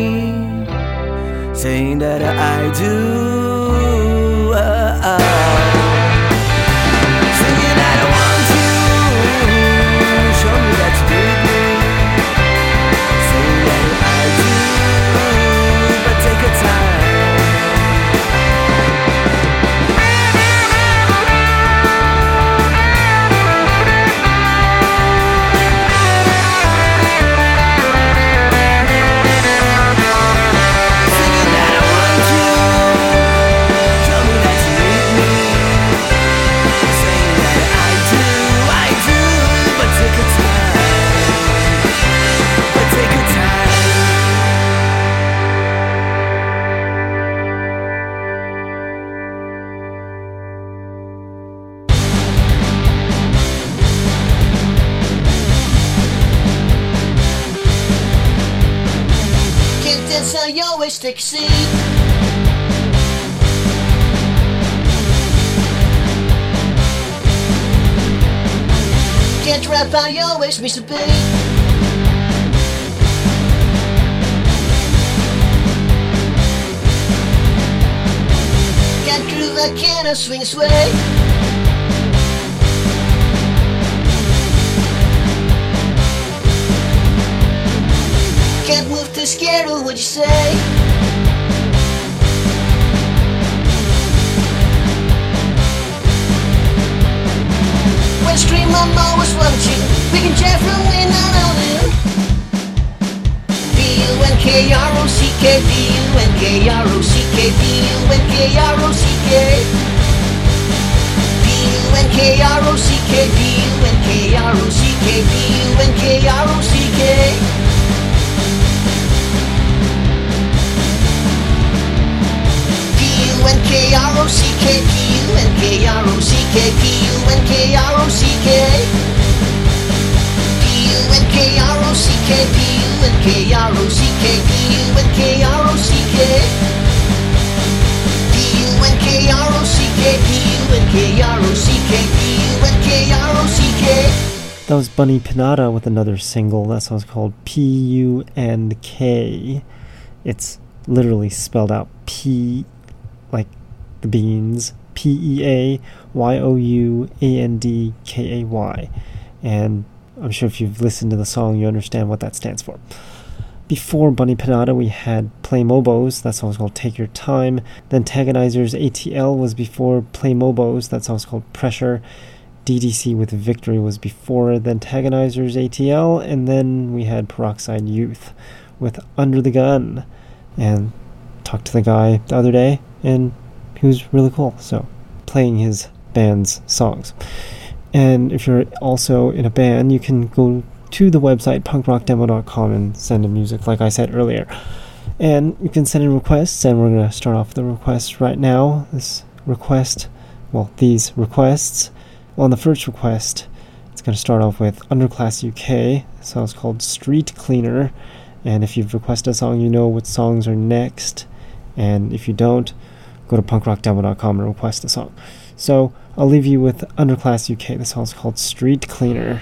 Speaker 1: Was with another single. That song's called P U N K. It's literally spelled out P, like the beans, P E A Y O U A N D K A Y. And I'm sure if you've listened to the song, you understand what that stands for. Before Bunny Pinata, we had Play Mobos. That song's called Take Your Time. Then Tagonizers ATL was before Play Mobos. That song's called Pressure. DDC with Victory was before then Tagonizers ATL, and then we had Peroxide Youth with Under the Gun. And talked to the guy the other day, and he was really cool. So, playing his band's songs. And if you're also in a band, you can go to the website punkrockdemo.com and send in music, like I said earlier. And you can send in requests, and we're going to start off the requests right now. This request, well, these requests. On the first request, it's going to start off with Underclass UK. The song's called Street Cleaner. And if you've requested a song, you know what songs are next. And if you don't, go to punkrockdemo.com and request a song. So I'll leave you with Underclass UK. The song's called Street Cleaner.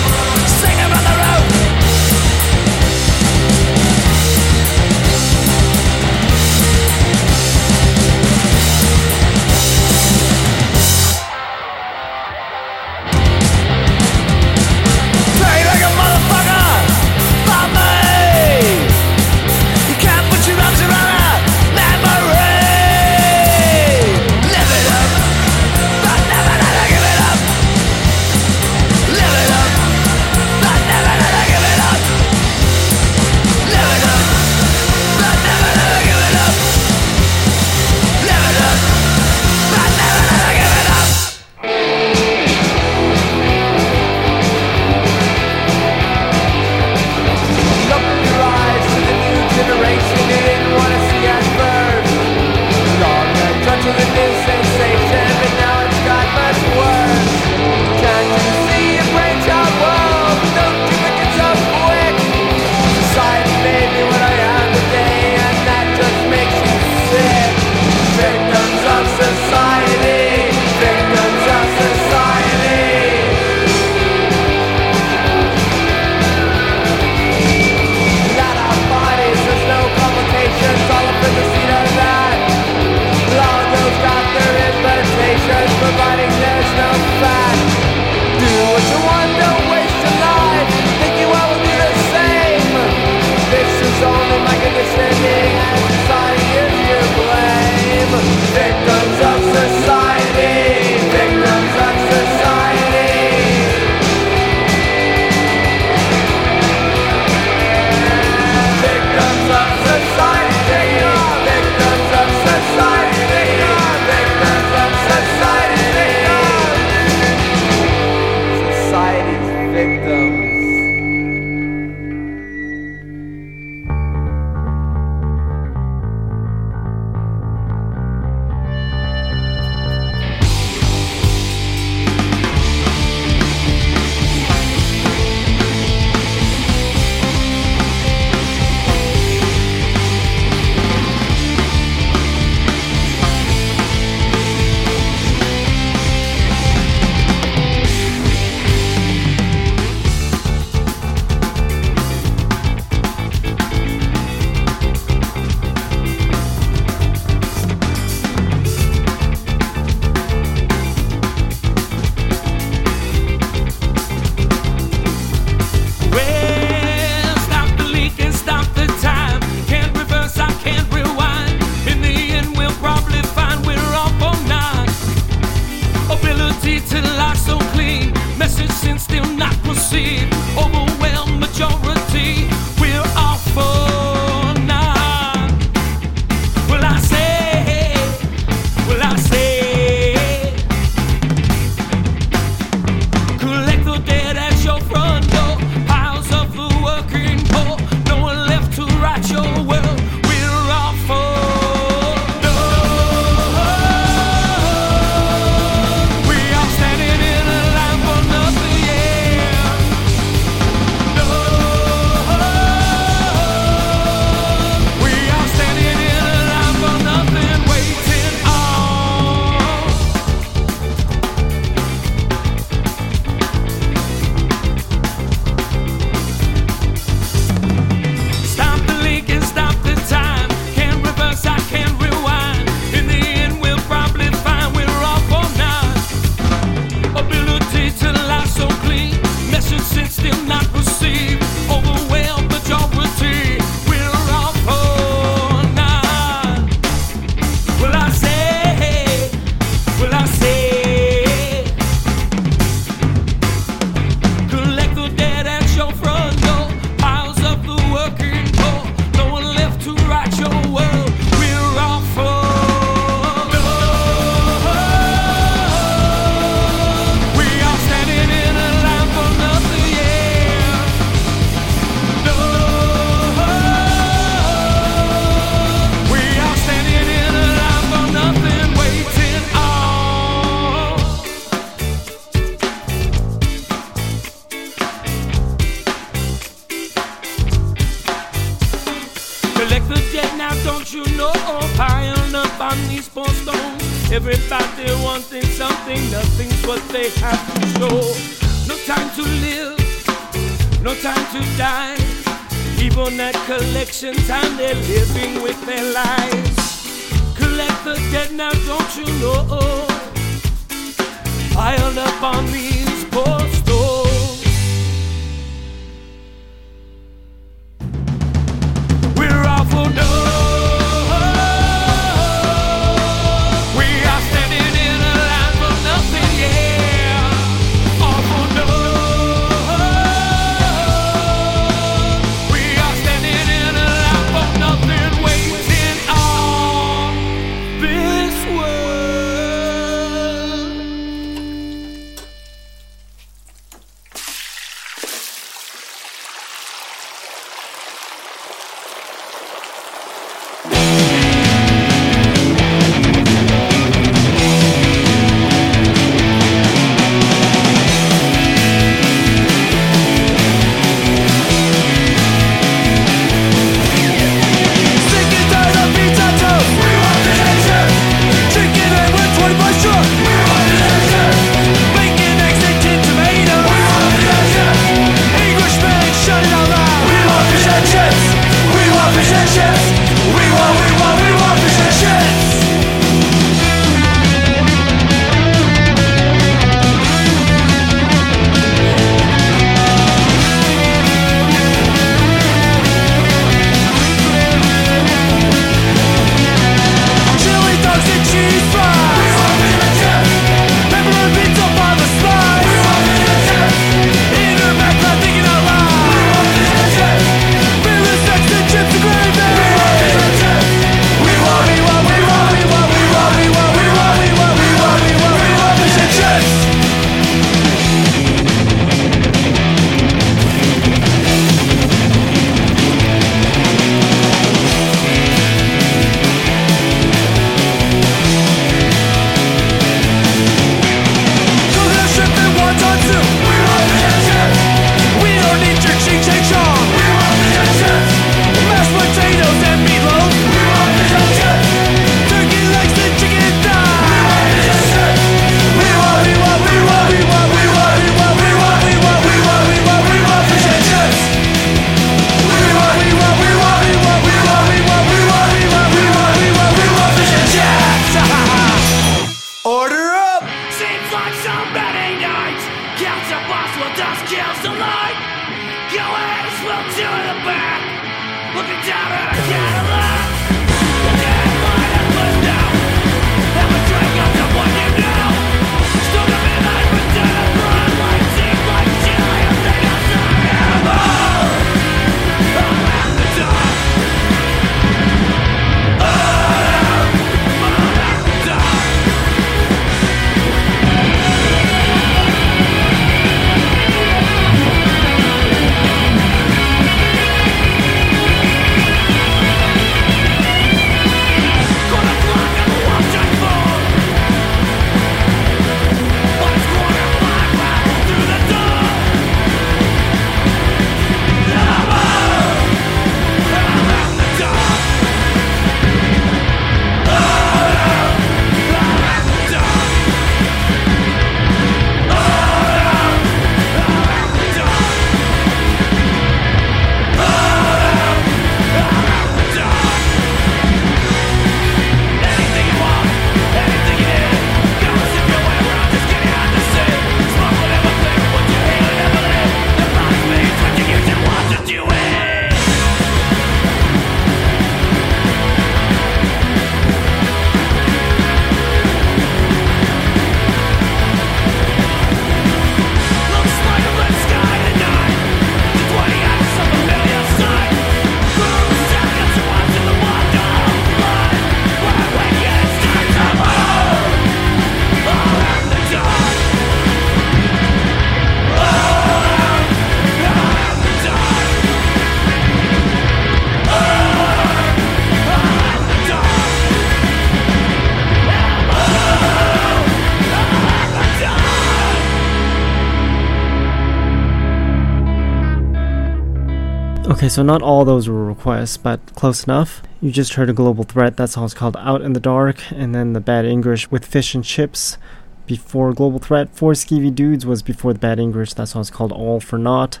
Speaker 6: So
Speaker 10: not
Speaker 15: all those were requests, but close enough. You just heard a global threat. That song's called Out in the Dark, and then the Bad English with Fish and Chips before Global Threat. Four Skeevy Dudes was before the Bad English. That song's called All for Naught.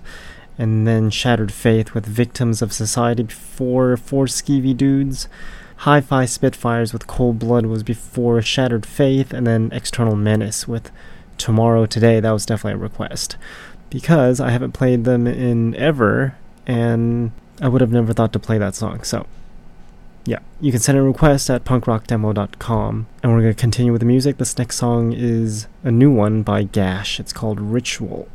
Speaker 15: And then Shattered Faith with Victims of Society before Four Skeevy Dudes. Hi Fi Spitfires with Cold Blood was before Shattered Faith, and then External Menace with Tomorrow Today. That was definitely a request. Because I haven't played them in ever, and I would have never thought to play that song. So, yeah, you can send a request at punkrockdemo.com. And we're going to continue with the music. This next song is a new one by Gash. It's called Ritual.